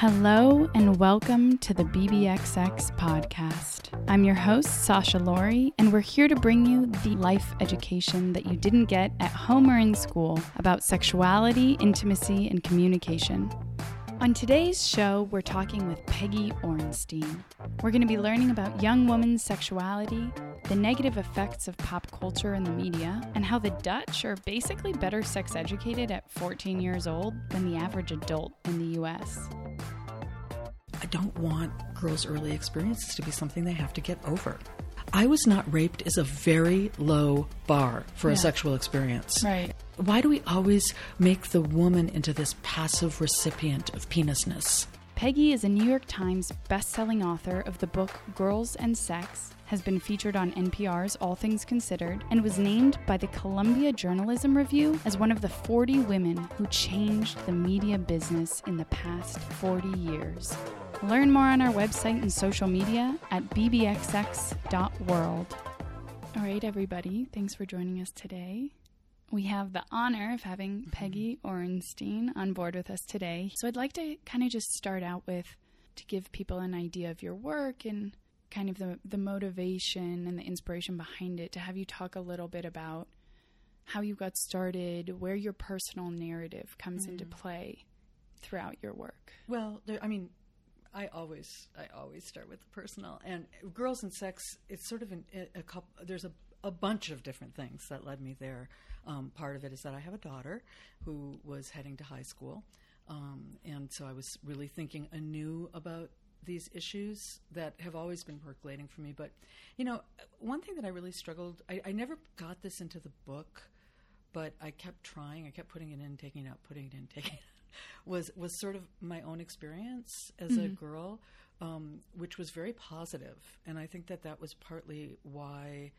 Hello and welcome to the BBXX podcast. I'm your host, Sasha Laurie, and we're here to bring you the life education that you didn't get at home or in school about sexuality, intimacy, and communication. On today's show, we're talking with Peggy Orenstein. We're going to be learning about young women's sexuality, the negative effects of pop culture and the media, and how the Dutch are basically better sex educated at 14 years old than the average adult in the US. I don't want girls' early experiences to be something they have to get over. I was not raped is a very low bar for Yeah. a sexual experience. Right. Why do we always make the woman into this passive recipient of penisness? Peggy is a New York Times best-selling author of the book Girls and Sex, has been featured on NPR's All Things Considered, and was named by the Columbia Journalism Review as one of the 40 women who changed the media business in the past 40 years. Learn more on our website and social media at bbxx.world. All right, everybody, thanks for joining us today. We have the honor of having mm-hmm. Peggy Orenstein on board with us today. So I'd like to kind of just start out with to give people an idea of your work and kind of the, the motivation and the inspiration behind it, to have you talk a little bit about how you got started, where your personal narrative comes into mm-hmm. play throughout your work. Well, there, I mean, I always, I always start with the personal. And girls and sex, it's sort of an, a, couple. There's a, a bunch of different things that led me there. Um, part of it is that I have a daughter who was heading to high school, um, and so I was really thinking anew about these issues that have always been percolating for me. But you know, one thing that I really struggled, I, I never got this into the book but I kept trying. I kept putting it in, taking it out, putting it in, taking it. Was was sort of my own experience as a girl, um, which was very positive, and I think that that was partly why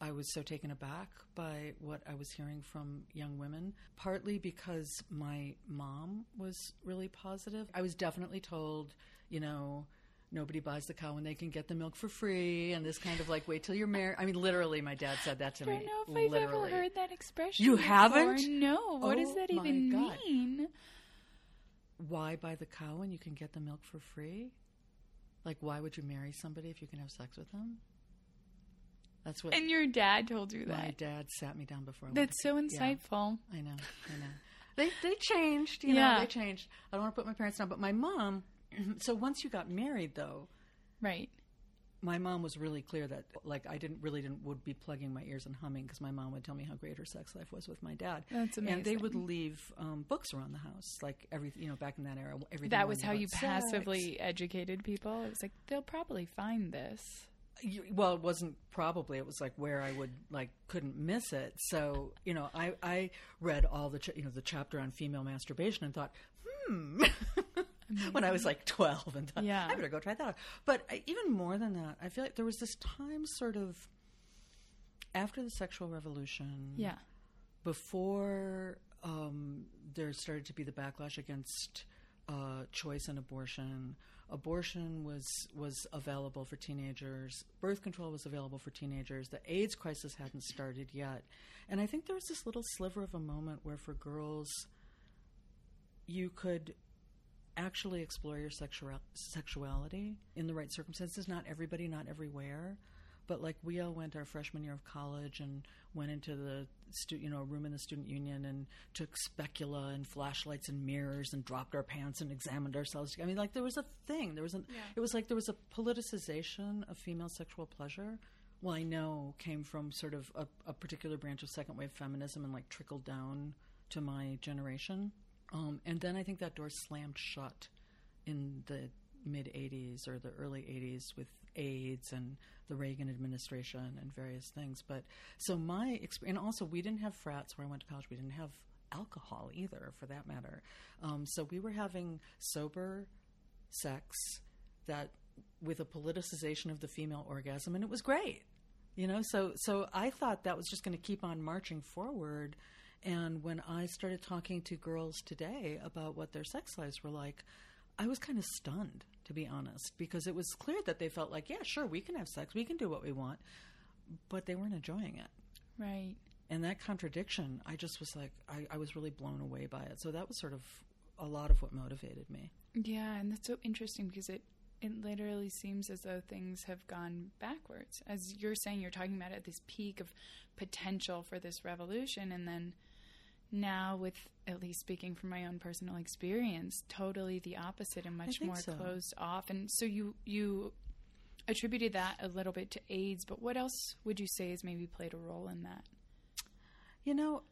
I was so taken aback by what I was hearing from young women. Partly because my mom was really positive. I was definitely told, you know. Nobody buys the cow when they can get the milk for free, and this kind of like wait till you're married. I mean, literally, my dad said that to me. I don't know if I've ever heard that expression. You before. haven't? No. What does Oh that even mean? Why buy the cow when you can get the milk for free? Like, why would you marry somebody if you can have sex with them? That's what And your dad told you that. my dad sat me down before. I That's so Yeah, insightful. I know, I know. They they changed, you Yeah. know, they changed. I don't want to put my parents down, but my mom. So once you got married, though, Right. My mom was really clear that like I didn't really didn't would be plugging my ears and humming because my mom would tell me how great her sex life was with my dad. That's amazing. And they would leave um, books around the house, like every you know back in that era. Everything. That was how you sex. passively educated people. It was like they'll probably find this. You- well it wasn't probably it was like where i would like couldn't miss it so you know i i read all the ch- you know the chapter on female masturbation and thought hmm when i was like 12 and thought Yeah. i better go try that out but I, even more than that i feel like there was this time sort of after the sexual revolution Yeah. before um, there started to be the backlash against uh, choice and abortion, abortion was was available for teenagers. Birth control was available for teenagers. The AIDS crisis hadn't started yet, and I think there was this little sliver of a moment where, for girls, you could actually explore your sexual sexuality in the right circumstances. Not everybody, not everywhere, but like we all went our freshman year of college and went into the stu- you know room in the student union and took specula and flashlights and mirrors and dropped our pants and examined ourselves. I mean, like there was a thing. There was an. It was like there was a politicization of female sexual pleasure. Well, I know came from sort of a, a particular branch of second wave feminism and like trickled down to my generation. Um, and then I think that door slammed shut in the mid 80s or the early 80s with AIDS and the Reagan administration and various things. But so my experience, and also we didn't have frats where I went to college. We didn't have alcohol either, for that matter. Um, so we were having sober sex that with a politicization of the female orgasm, and it was great. You know, so so I thought that was just going to keep on marching forward. And when I started talking to girls today about what their sex lives were like, I was kind of stunned, to be honest, because it was clear that they felt like, yeah, sure, we can have sex, we can do what we want, but they weren't enjoying it. Right. And that contradiction, I just was like, I, I was really blown away by it. So that was sort of a lot of what motivated me. Yeah, and that's so interesting because it it literally seems as though things have gone backwards. As you're saying, you're talking about at this peak of potential for this revolution, and then now, with at least speaking from my own personal experience, totally the opposite and much more so. closed off. And so you you attributed that a little bit to AIDS, but what else would you say has maybe played a role in that? You know,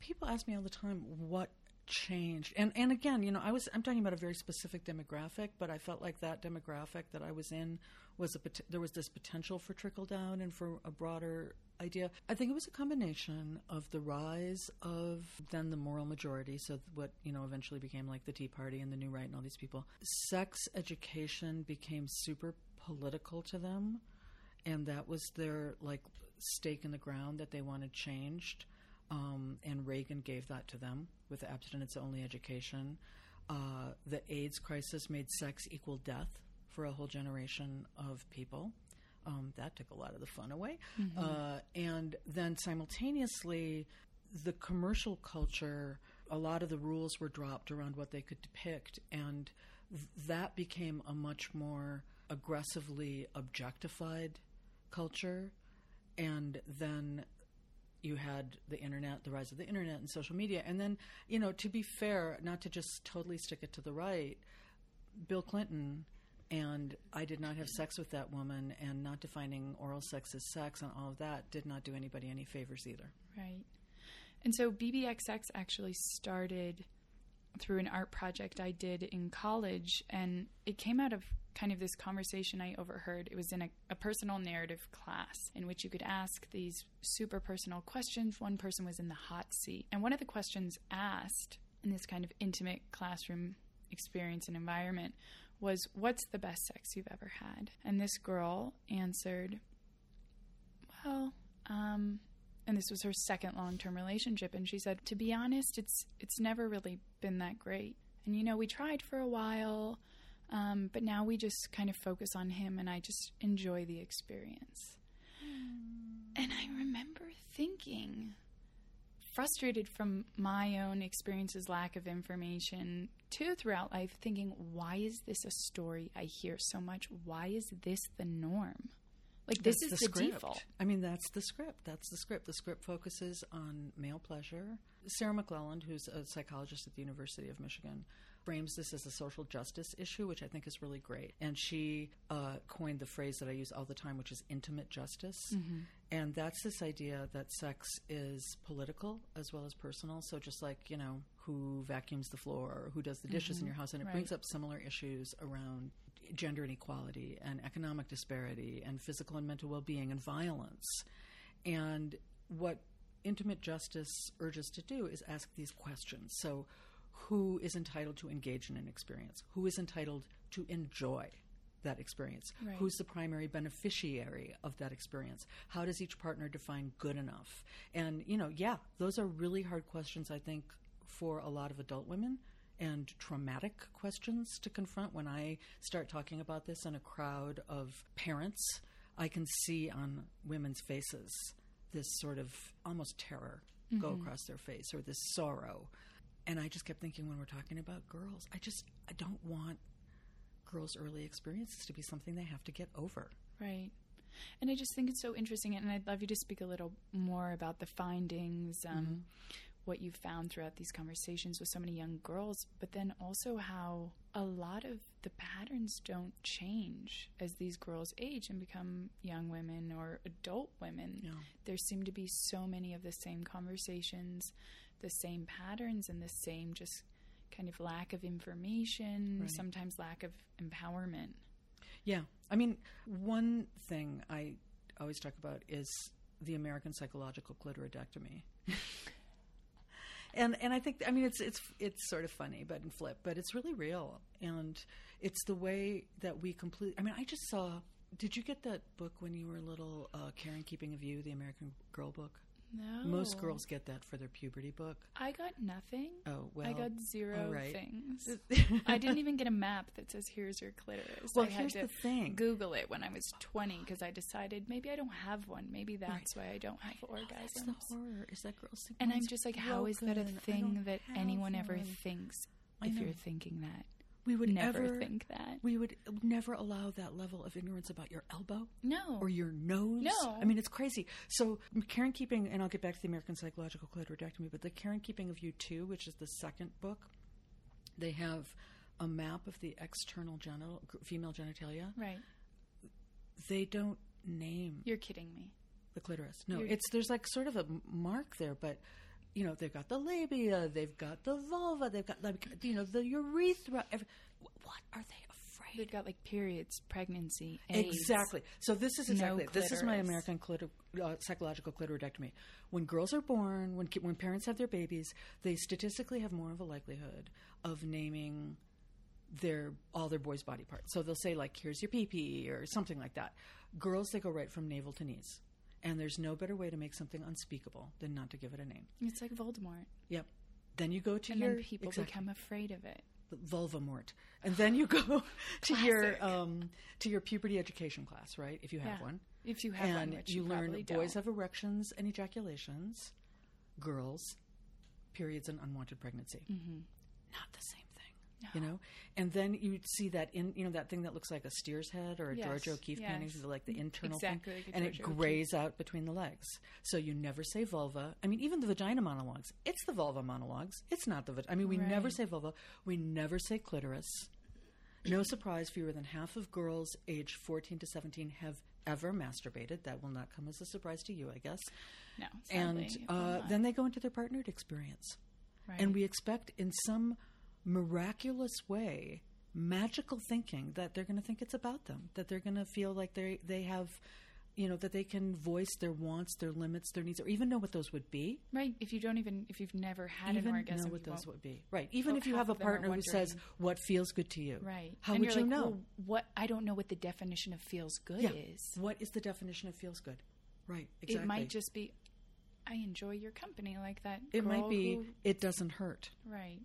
people ask me all the time what changed and and again you know i was i'm talking about a very specific demographic but i felt like that demographic that i was in was a there was this potential for trickle down and for a broader idea i think it was a combination of the rise of then the moral majority so what you know eventually became like the tea party and the new right and all these people sex education became super political to them and that was their like stake in the ground that they wanted changed um, and Reagan gave that to them with abstinence only education. Uh, the AIDS crisis made sex equal death for a whole generation of people. Um, that took a lot of the fun away. Mm-hmm. Uh, and then simultaneously, the commercial culture, a lot of the rules were dropped around what they could depict. And th- that became a much more aggressively objectified culture. And then you had the internet, the rise of the internet and social media. And then, you know, to be fair, not to just totally stick it to the right, Bill Clinton and I did not have sex with that woman and not defining oral sex as sex and all of that did not do anybody any favors either. Right. And so BBXX actually started through an art project I did in college and it came out of kind of this conversation I overheard. It was in a, a, personal narrative class in which you could ask these super personal questions. One person was in the hot seat. And one of the questions asked in this kind of intimate classroom experience and environment was, What's the best sex you've ever had? And this girl answered, Well, um, and this was her second long-term relationship and she said to be honest it's it's never really been that great and you know we tried for a while um, but now we just kind of focus on him and I just enjoy the experience. Mm. And I remember thinking, frustrated from my own experiences, lack of information, too, throughout life, thinking, why is this a story I hear so much? Why is this the norm? Like this that's is the, the default. I mean, that's the script. That's the script. The script focuses on male pleasure. Sara McClelland, who's a psychologist at the University of Michigan, frames this as a social justice issue, which I think is really great. And she uh, coined the phrase that I use all the time, which is intimate justice. Mm-hmm. And that's this idea that sex is political as well as personal. So just like, you know, who vacuums the floor or who does the dishes mm-hmm. in your house. And it right. brings up similar issues around gender inequality and economic disparity and physical and mental well being and violence. And what intimate justice urges to do is ask these questions. So, who is entitled to engage in an experience? Who is entitled to enjoy that experience? Right. Who's the primary beneficiary of that experience? How does each partner define good enough? And, you know, yeah, those are really hard questions, I think, for a lot of adult women and traumatic questions to confront. When I start talking about this in a crowd of parents, I can see on women's faces this sort of almost terror mm-hmm. go across their face or this sorrow. And I just kept thinking when we're talking about girls, I just I don't want girls' early experiences to be something they have to get over. Right. And I just think it's so interesting, and I'd love you to speak a little more about the findings. Um, mm-hmm what you've found throughout these conversations with so many young girls, but then also how a lot of the patterns don't change as these girls age and become young women or adult women. There seem to be so many of the same conversations, the same patterns, and the same just kind of lack of information, right. sometimes lack of empowerment. Yeah. I mean, one thing I always talk about is the American psychological clitoridectomy. and and I think I mean it's it's it's sort of funny, but in flip, but it's really real, and it's the way that we complete. I mean, I just saw. Did you get that book when you were little, uh, Care and Keeping of You, the American Girl book? No. Most girls get that for their puberty book. I got nothing. Oh, well. I got zero right. things. I didn't even get a map that says, here's your clitoris. Well, I here's the thing. Google it when I was 20 because I decided maybe I don't have one. Maybe that's right. why I don't have orgasms. Oh, that's the horror. Is that girls And I'm just like, how is that a thing that anyone one. ever thinks I if know. you're thinking that. We would Never ever think that. we would never allow that level of ignorance about your elbow No. or your nose. No. I mean it's crazy. So Care and Keeping, and I'll get back to the American Psychological Clitoridectomy, but the Care and Keeping of You Too, which is the second book, they have a map of the external genital female genitalia. right. They don't name You're kidding me. the clitoris. No, You're- it's there's like sort of a mark there, but you know they've got the labia, they've got the vulva, they've got like you know the urethra. Every, what are they afraid? They've got like periods, pregnancy, AIDS. Exactly. So this is No exactly this is my. American clitor, uh, psychological clitoridectomy. When girls are born, when when parents have their babies, they statistically have more of a likelihood of naming their all their boys' body parts. So they'll say like, "Here's your pee or something like that. Girls, they go right from navel to knees, and there's no better way to make something unspeakable than not to give it a name. It's like Voldemort. Yep. Then you go to And your then people exactly become afraid of it. vulvamort, and then you go to your um, to your puberty education class, right? If you have Yeah. one, If you have one, and which you you, learn boys don't. have erections and ejaculations, girls periods and unwanted pregnancy. Mm-hmm. Not the same you know. And then you see that in you know that thing that looks like a steer's head or a Yes, George painting, yes. like the internal Exactly thing, like and George it grays out between the legs. So you never say vulva. I mean, even the vagina monologues, it's the vulva monologues. It's not the. vag- I mean, we never say vulva. We never say clitoris. No surprise, fewer than half of girls aged 14 to 17 have ever masturbated. That will not come as a surprise to you, I guess. No, And sadly, will uh, then they go into their partnered experience. Right. And we expect, in some miraculous way, magical thinking that they're going to think it's about them, that they're going to feel like they they have, you know, that they can voice their wants, their limits, their needs, or even know what those would be. right. If you don't even, if you've never had even an orgasm, know what those would be. Right. Even if you have a of them are partner who says what feels good to you. Right. How and would you're like, know? Well, what? I don't know what the definition of feels good yeah. is. What is the definition of feels good? Right. Exactly. It might just be, I enjoy your company like that. It might be who- it doesn't hurt. right.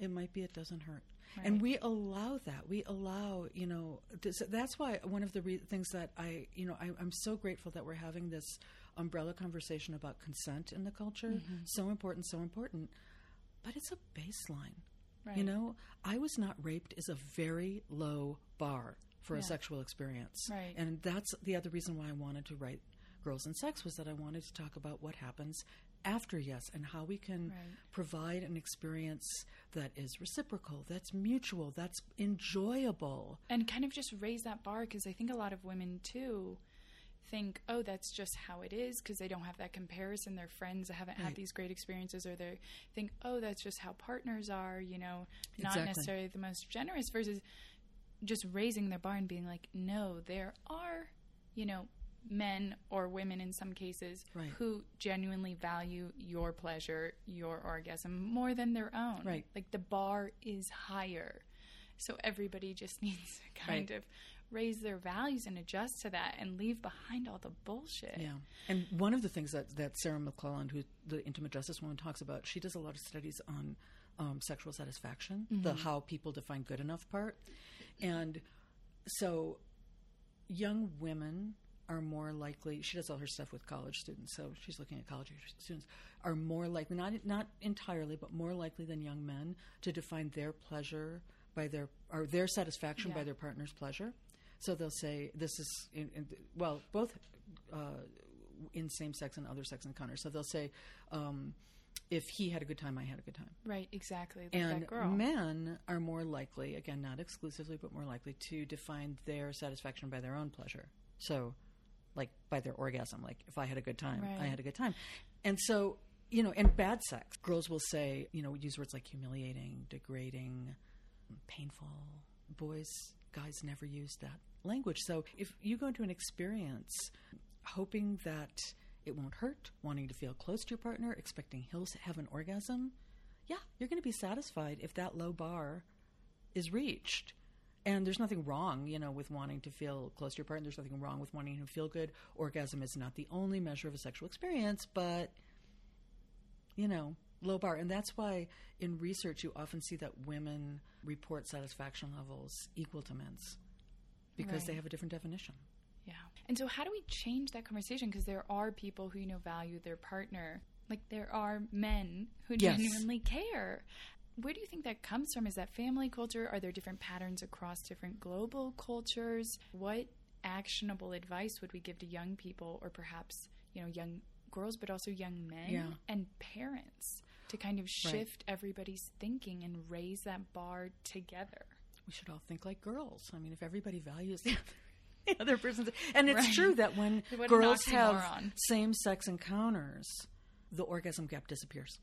It might be it doesn't hurt. Right. And we allow that. We allow, you know, this, that's why one of the re- things that I, you know, I, I'm so grateful that we're having this umbrella conversation about consent in the culture. Mm-hmm. So important, so important. But it's a baseline. Right. You know, I was not raped is a very low bar for a sexual experience. Right. And that's the other reason why I wanted to write Girls and Sex was that I wanted to talk about what happens after yes and how we can Right. provide an experience that is reciprocal, that's mutual, that's enjoyable. and kind of just raise that bar because I think a lot of women too think, oh, that's just how it is because they don't have that comparison. Their friends haven't Right. had these great experiences, or they think, oh, that's just how partners are, you know, not Exactly. necessarily the most generous versus just raising their bar and being like, no, there are, you know, men or women in some cases Right. who genuinely value your pleasure, your orgasm more than their own. Right. Like the bar is higher. So everybody just needs to kind Right. of raise their values and adjust to that and leave behind all the bullshit. Yeah. And one of the things that, that Sara McClelland, who the intimate justice woman, talks about, she does a lot of studies on um, sexual satisfaction, the how people define good enough part. And so young women are more likely she does all her stuff with college students so she's looking at college students are more likely not not entirely but more likely than young men to define their pleasure by their or their satisfaction by their partner's pleasure so they'll say this is in, in, well both uh, in same sex and other sex encounters so they'll say um, if he had a good time i had a good time Right, exactly. Like and that girl. men are more likely, again, not exclusively, but more likely to define their satisfaction by their own pleasure. So, like by their orgasm, like if I had a good time, I had a good time. And so, you know, and bad sex, girls will say, you know, use words like humiliating, degrading, painful. Boys, guys never use that language. So if you go into an experience hoping that it won't hurt, wanting to feel close to your partner, expecting he'll have an orgasm, yeah, you're going to be satisfied if that low bar is reached. And there's nothing wrong, you know, with wanting to feel close to your partner. There's nothing wrong with wanting to feel good. Orgasm is not the only measure of a sexual experience, but, you know, low bar. And that's why in research you often see that women report satisfaction levels equal to men's because they have a different definition. Yeah. And so, how do we change that conversation? Because there are people who, you know, value their partner. Like, there are men who Yes. genuinely care. Where do you think that comes from? Is that family culture? Are there different patterns across different global cultures? What actionable advice would we give to young people or perhaps, you know, young girls, but also young men Yeah. and parents to kind of shift everybody's thinking and raise that bar together? we should all think like girls. I mean, if everybody values the other, the other person's, and it's Right. true that when What girls have same-sex encounters, the orgasm gap disappears.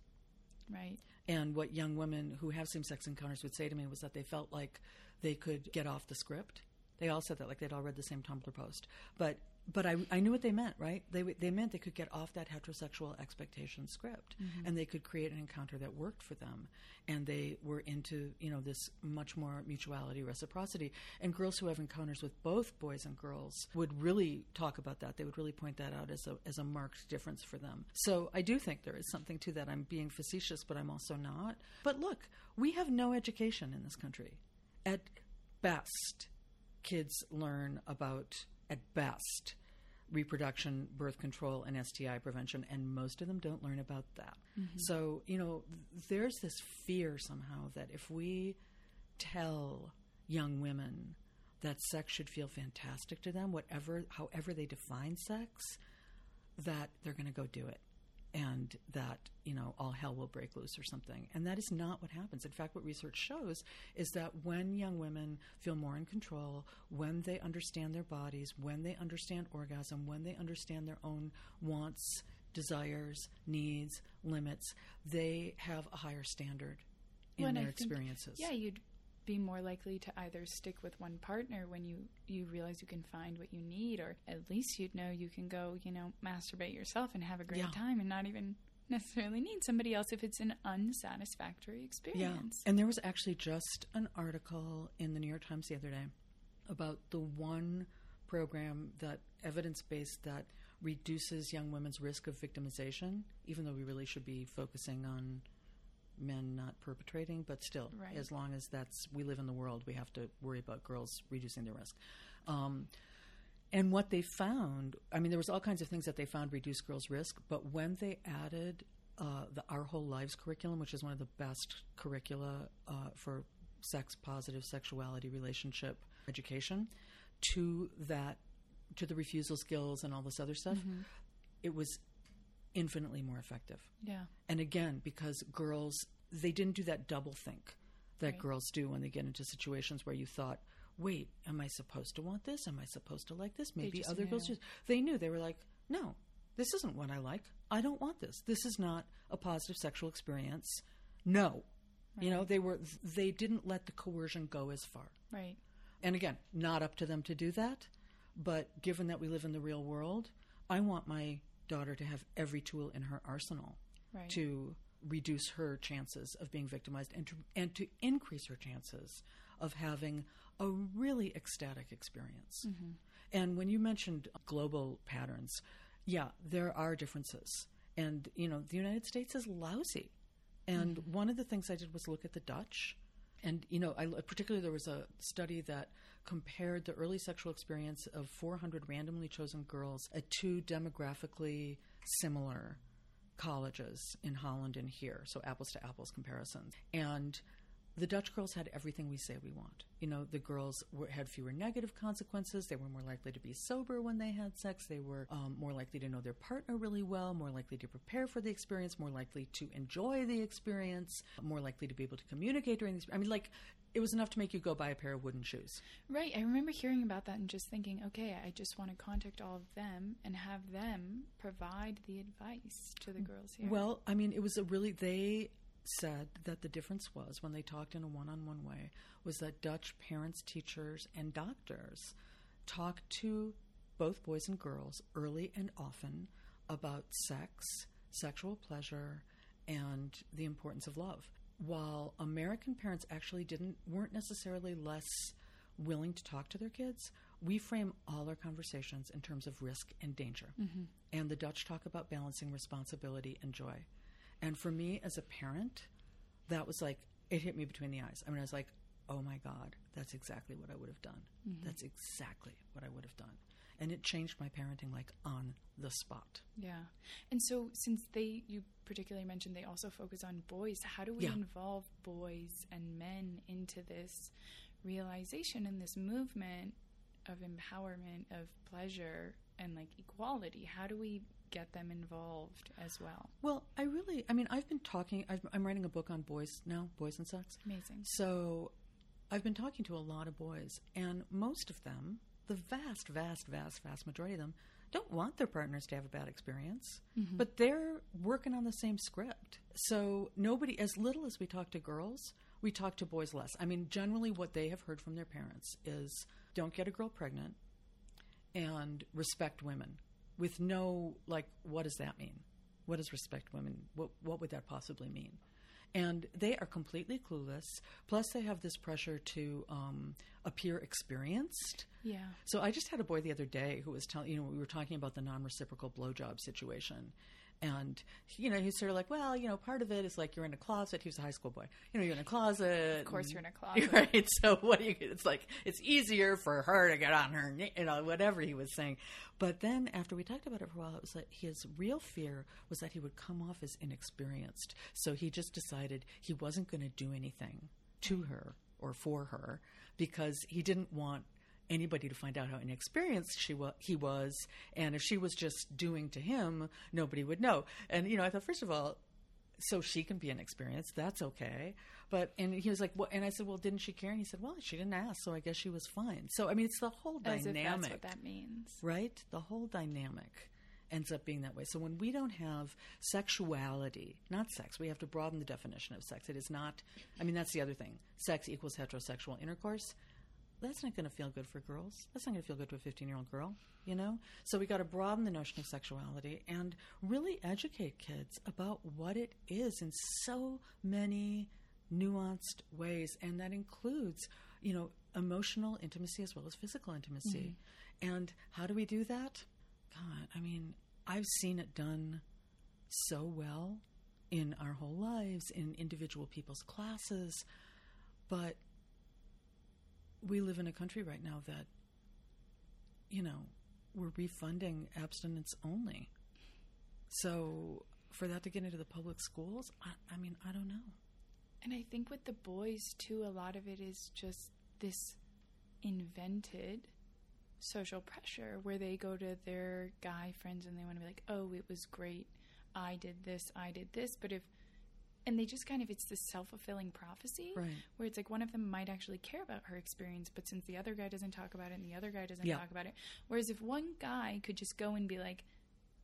Right. And what young women who have same-sex encounters would say to me was that they felt like they could get off the script. They all said that, like they'd all read the same Tumblr post. But but I, I knew what they meant, right? They they meant they could get off that heterosexual expectation script, mm-hmm. and they could create an encounter that worked for them, and they were into you know this much more mutuality, reciprocity. And girls who have encounters with both boys and girls would really talk about that. They would really point that out as a as a marked difference for them. So I do think there is something to that. I'm being facetious, but I'm also not. But look, we have no education in this country. At best, kids learn about, at best, reproduction, birth control, and STI prevention, and most of them don't learn about that. Mm-hmm. So, you know, there's this fear somehow that if we tell young women that sex should feel fantastic to them, whatever, however they define sex, that they're going to go do it and that you know all hell will break loose or something. And that is not what happens. In fact what research shows is that when young women feel more in control when they understand their bodies when they understand orgasm when they understand their own wants desires needs limits they have a higher standard in Well, and I their think- experiences. Yeah, you'd be more likely to either stick with one partner when you you realize you can find what you need, or at least you'd know you can go, you know, masturbate yourself and have a great Yeah. time, and not even necessarily need somebody else if it's an unsatisfactory experience. Yeah. And there was actually just an article in the New York Times the other day about the one program that evidence based that reduces young women's risk of victimization, even though we really should be focusing on men not perpetrating, but still, Right. as long as that's we live in the world, we have to worry about girls reducing their risk. Um, and what they found, I mean, there was all kinds of things that they found reduce girls' risk, but when they added uh, the Our Whole Lives curriculum, which is one of the best curricula uh, for sex positive sexuality relationship education, to that, to the refusal skills and all this other stuff, it was infinitely more effective. Yeah. And again, because girls, they didn't do that double think that Right. girls do when they get into situations where you thought, wait, am I supposed to want this? Am I supposed to like this? Maybe other girls knew. just, they knew. They were like, no, this isn't what I like. I don't want this. This is not a positive sexual experience. No. You know, they were, they didn't let the coercion go as far. Right. And again, not up to them to do that. But given that we live in the real world, I want my daughter to have every tool in her arsenal Right. to reduce her chances of being victimized and to, and to increase her chances of having a really ecstatic experience. Mm-hmm. And when you mentioned global patterns, yeah, there are differences. And, you know, the United States is lousy. And mm-hmm. one of the things I did was look at the Dutch. And, you know, I, particularly there was a study that compared the early sexual experience of 400 randomly chosen girls at two demographically similar colleges in Holland and here, so apples to apples comparisons. And the Dutch girls had everything we say we want. You know, the girls were, had fewer negative consequences. They were more likely to be sober when they had sex. They were um, more likely to know their partner really well, more likely to prepare for the experience, more likely to enjoy the experience, more likely to be able to communicate during the experience. I mean, like, it was enough to make you go buy a pair of wooden shoes. Right. I remember hearing about that and just thinking, okay, I just want to contact all of them and have them provide the advice to the girls here. Well, I mean, it was a really, they said that the difference was when they talked in a one on one way was that Dutch parents, teachers, and doctors talked to both boys and girls early and often about sex, sexual pleasure, and the importance of love. While American parents actually didn't weren't necessarily less willing to talk to their kids, we frame all our conversations in terms of risk and danger. Mm-hmm. And the Dutch talk about balancing responsibility and joy. And for me as a parent, that was like, it hit me between the eyes. I mean, I was like, oh my God, that's exactly what I would have done. Mm-hmm. That's exactly what I would have done. and it changed my parenting like on the spot. Yeah. And so since they you particularly mentioned they also focus on boys, how do we Yeah. involve boys and men into this realization and this movement of empowerment, of pleasure and like equality? How do we get them involved as well? Well, I really, I mean, I've been talking, I've, I'm writing a book on boys now, boys and sex. Amazing. So I've been talking to a lot of boys, and most of them, the vast, vast, vast, vast majority of them, don't want their partners to have a bad experience, mm-hmm. but they're working on the same script. So nobody, as little as we talk to girls, we talk to boys less. I mean, generally, what they have heard from their parents is don't get a girl pregnant and respect women with no, like, what does that mean? What does respect women? What, what would that possibly mean? and they are completely clueless. Plus, they have this pressure to um, appear experienced. Yeah. So I just had a boy the other day who was telling, you know, we were talking about the non-reciprocal blowjob situation. And, you know, he's sort of like, well, you know, part of it is like you're in a closet. He was a high school boy. You know, you're in a closet. Of course and- you're in a closet. Right. So what do you, it's like, it's easier for her to get on her, you know, whatever he was saying. But then after we talked about it for a while, it was that his real fear was that he would come off as inexperienced. So he just decided he wasn't going to do anything to her or for her because he didn't want anybody to find out how inexperienced she wa- he was and if she was just doing to him nobody would know and you know i thought first of all so she can be inexperienced that's okay but and he was like well and i said well didn't she care and he said well she didn't ask so i guess she was fine so i mean it's the whole As dynamic if that's what that means. right? The whole dynamic ends up being that way. So when we don't have sexuality, not sex, we have to broaden the definition of sex. It is not, I mean, that's the other thing. Sex equals heterosexual intercourse. That's not going to feel good for girls. That's not going to feel good to a 15 year old girl, you know? So we got to broaden the notion of sexuality and really educate kids about what it is in so many nuanced ways. And that includes, you know, emotional intimacy as well as physical intimacy. Mm-hmm. And how do we do that? God, I mean, I've seen it done so well in our whole lives, in individual people's classes, but we live in a country right now that, you know, we're refunding abstinence only. So for that to get into the public schools, I, I mean, I don't know. And I think with the boys too, a lot of it is just this invented social pressure where they go to their guy friends and they want to be like, "Oh, it was great. I did this. I did this." But if and they just kind of it's this self-fulfilling prophecy Right. where it's like one of them might actually care about her experience but since the other guy doesn't talk about it and the other guy doesn't Yeah. talk about it whereas if one guy could just go and be like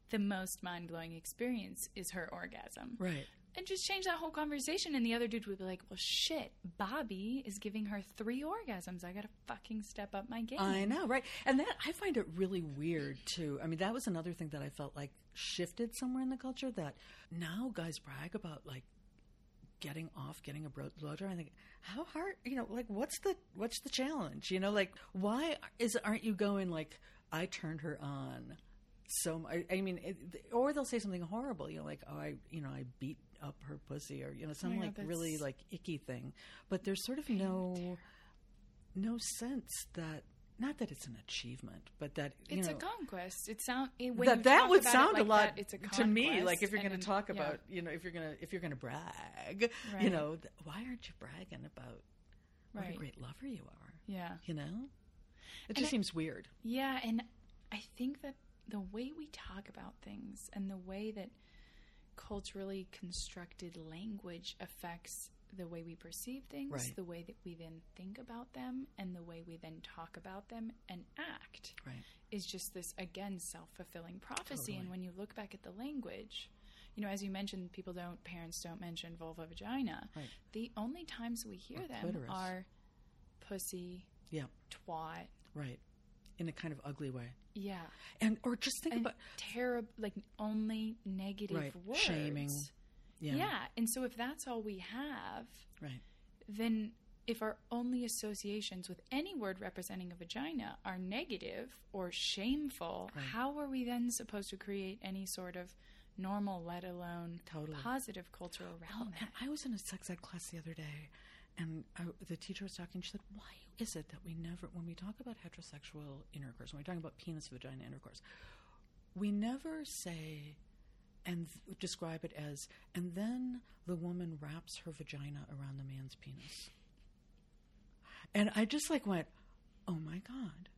the most mind-blowing experience is her orgasm Right. and just change that whole conversation and the other dude would be like well shit bobby is giving her three orgasms i gotta fucking step up my game I know, right? And that I find it really weird too. I mean, that was another thing that I felt like shifted somewhere in the culture that now guys brag about like getting off getting a bro- blowjob. I think how hard, you know, like what's the what's the challenge? You know, like why is aren't you going like I turned her on? So I, I mean, it, or they'll say something horrible, you know, like oh, I, you know, I beat up her pussy, or you know, some Oh my like really like icky thing. But there's sort of no no sense that not that it's an achievement, but that you it's know a conquest. It sound it, when that that would sound like a lot that, it's a to me like if you're going to talk yeah. about you know if you're going to if you're going to brag you know th- why aren't you bragging about what a great lover you are? Yeah. You know? It And just I- seems weird. Yeah, and I think that the way we talk about things and the way that culturally constructed language affects the way we perceive things, Right. the way that we then think about them, and the way we then talk about them and act right is just this, again, self fulfilling prophecy. And when you look back at the language, you know, as you mentioned, people don't, parents don't mention vulva vagina. Right. The only times we hear Or them clitoris. are pussy, yeah twat. right in a kind of ugly way Yeah. and or just think and about terrible, like only negative Right. words. Shaming. Yeah, Yeah. And so if that's all we have, right then if our only associations with any word representing a vagina are negative or shameful, Right. how are we then supposed to create any sort of normal, let alone Totally. positive cultural around and that? I was in a sex ed class the other day, and I, the teacher was talking. She said, "Why is it that we never, when we talk about heterosexual intercourse, when we're talking about penis vagina intercourse, we never say and th- describe it as, and then the woman wraps her vagina around the man's penis." And I just like went, "Oh my god,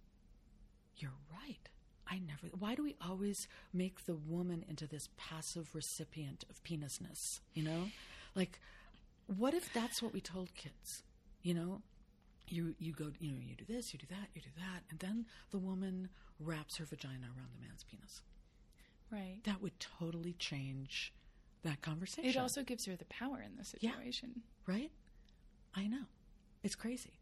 you're right." I never. Why do we always make the woman into this passive recipient of penisness? You know, like, what if that's what we told kids? You know, you you go, you know, you do this, you do that, you do that, and then the woman wraps her vagina around the man's penis. Right. That would totally change that conversation. It also gives her the power in the Yeah. situation. right? I know, it's crazy.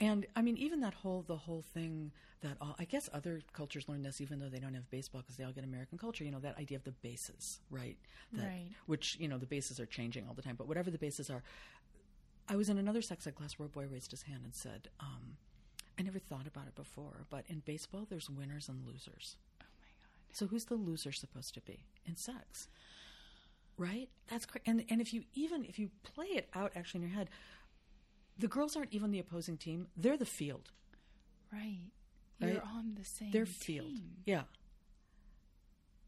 And I mean, even that whole the whole thing that all, I guess other cultures learn this, even though they don't have baseball because they all get American culture. You know, that idea of the bases, right? That, Right. Which you know, the bases are changing all the time. But whatever the bases are, I was in another sex ed class where a boy raised his hand and said, um, "I never thought about it before, but in baseball, there's winners and losers. So who's the loser supposed to be in sex? Right? That's cra- and and if you even if you play it out actually in your head, the girls aren't even the opposing team; they're the field. Right. Right? You're on the same Their field. team. Yeah.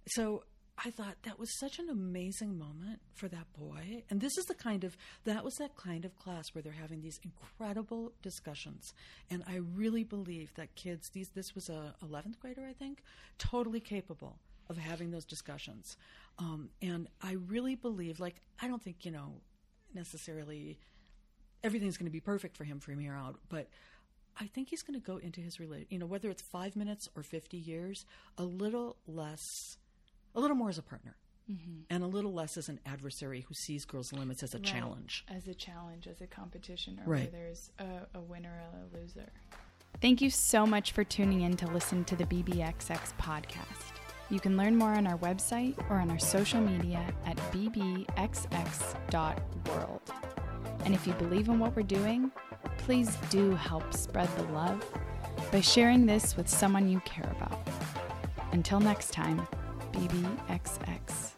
So I thought that was such an amazing moment for that boy. And this is the kind of that was that kind of class where they're having these incredible discussions. And I really believe that kids these this was a 11th grader I think, totally capable of having those discussions. Um, and I really believe like I don't think, you know, necessarily everything's going to be perfect for him from here out, but I think he's going to go into his relate, you know, whether it's five minutes or 50 years, a little less, a little more as a partner, mm-hmm. and a little less as an adversary who sees girls' limits as a Right. challenge. As a challenge, as a competition, or Right. where there's a, a winner or a loser. Thank you so much for tuning in to listen to the BBXX podcast. You can learn more on our website or on our social media at bbxx.world. And if you believe in what we're doing, please do help spread the love by sharing this with someone you care about. Until next time, BBXX.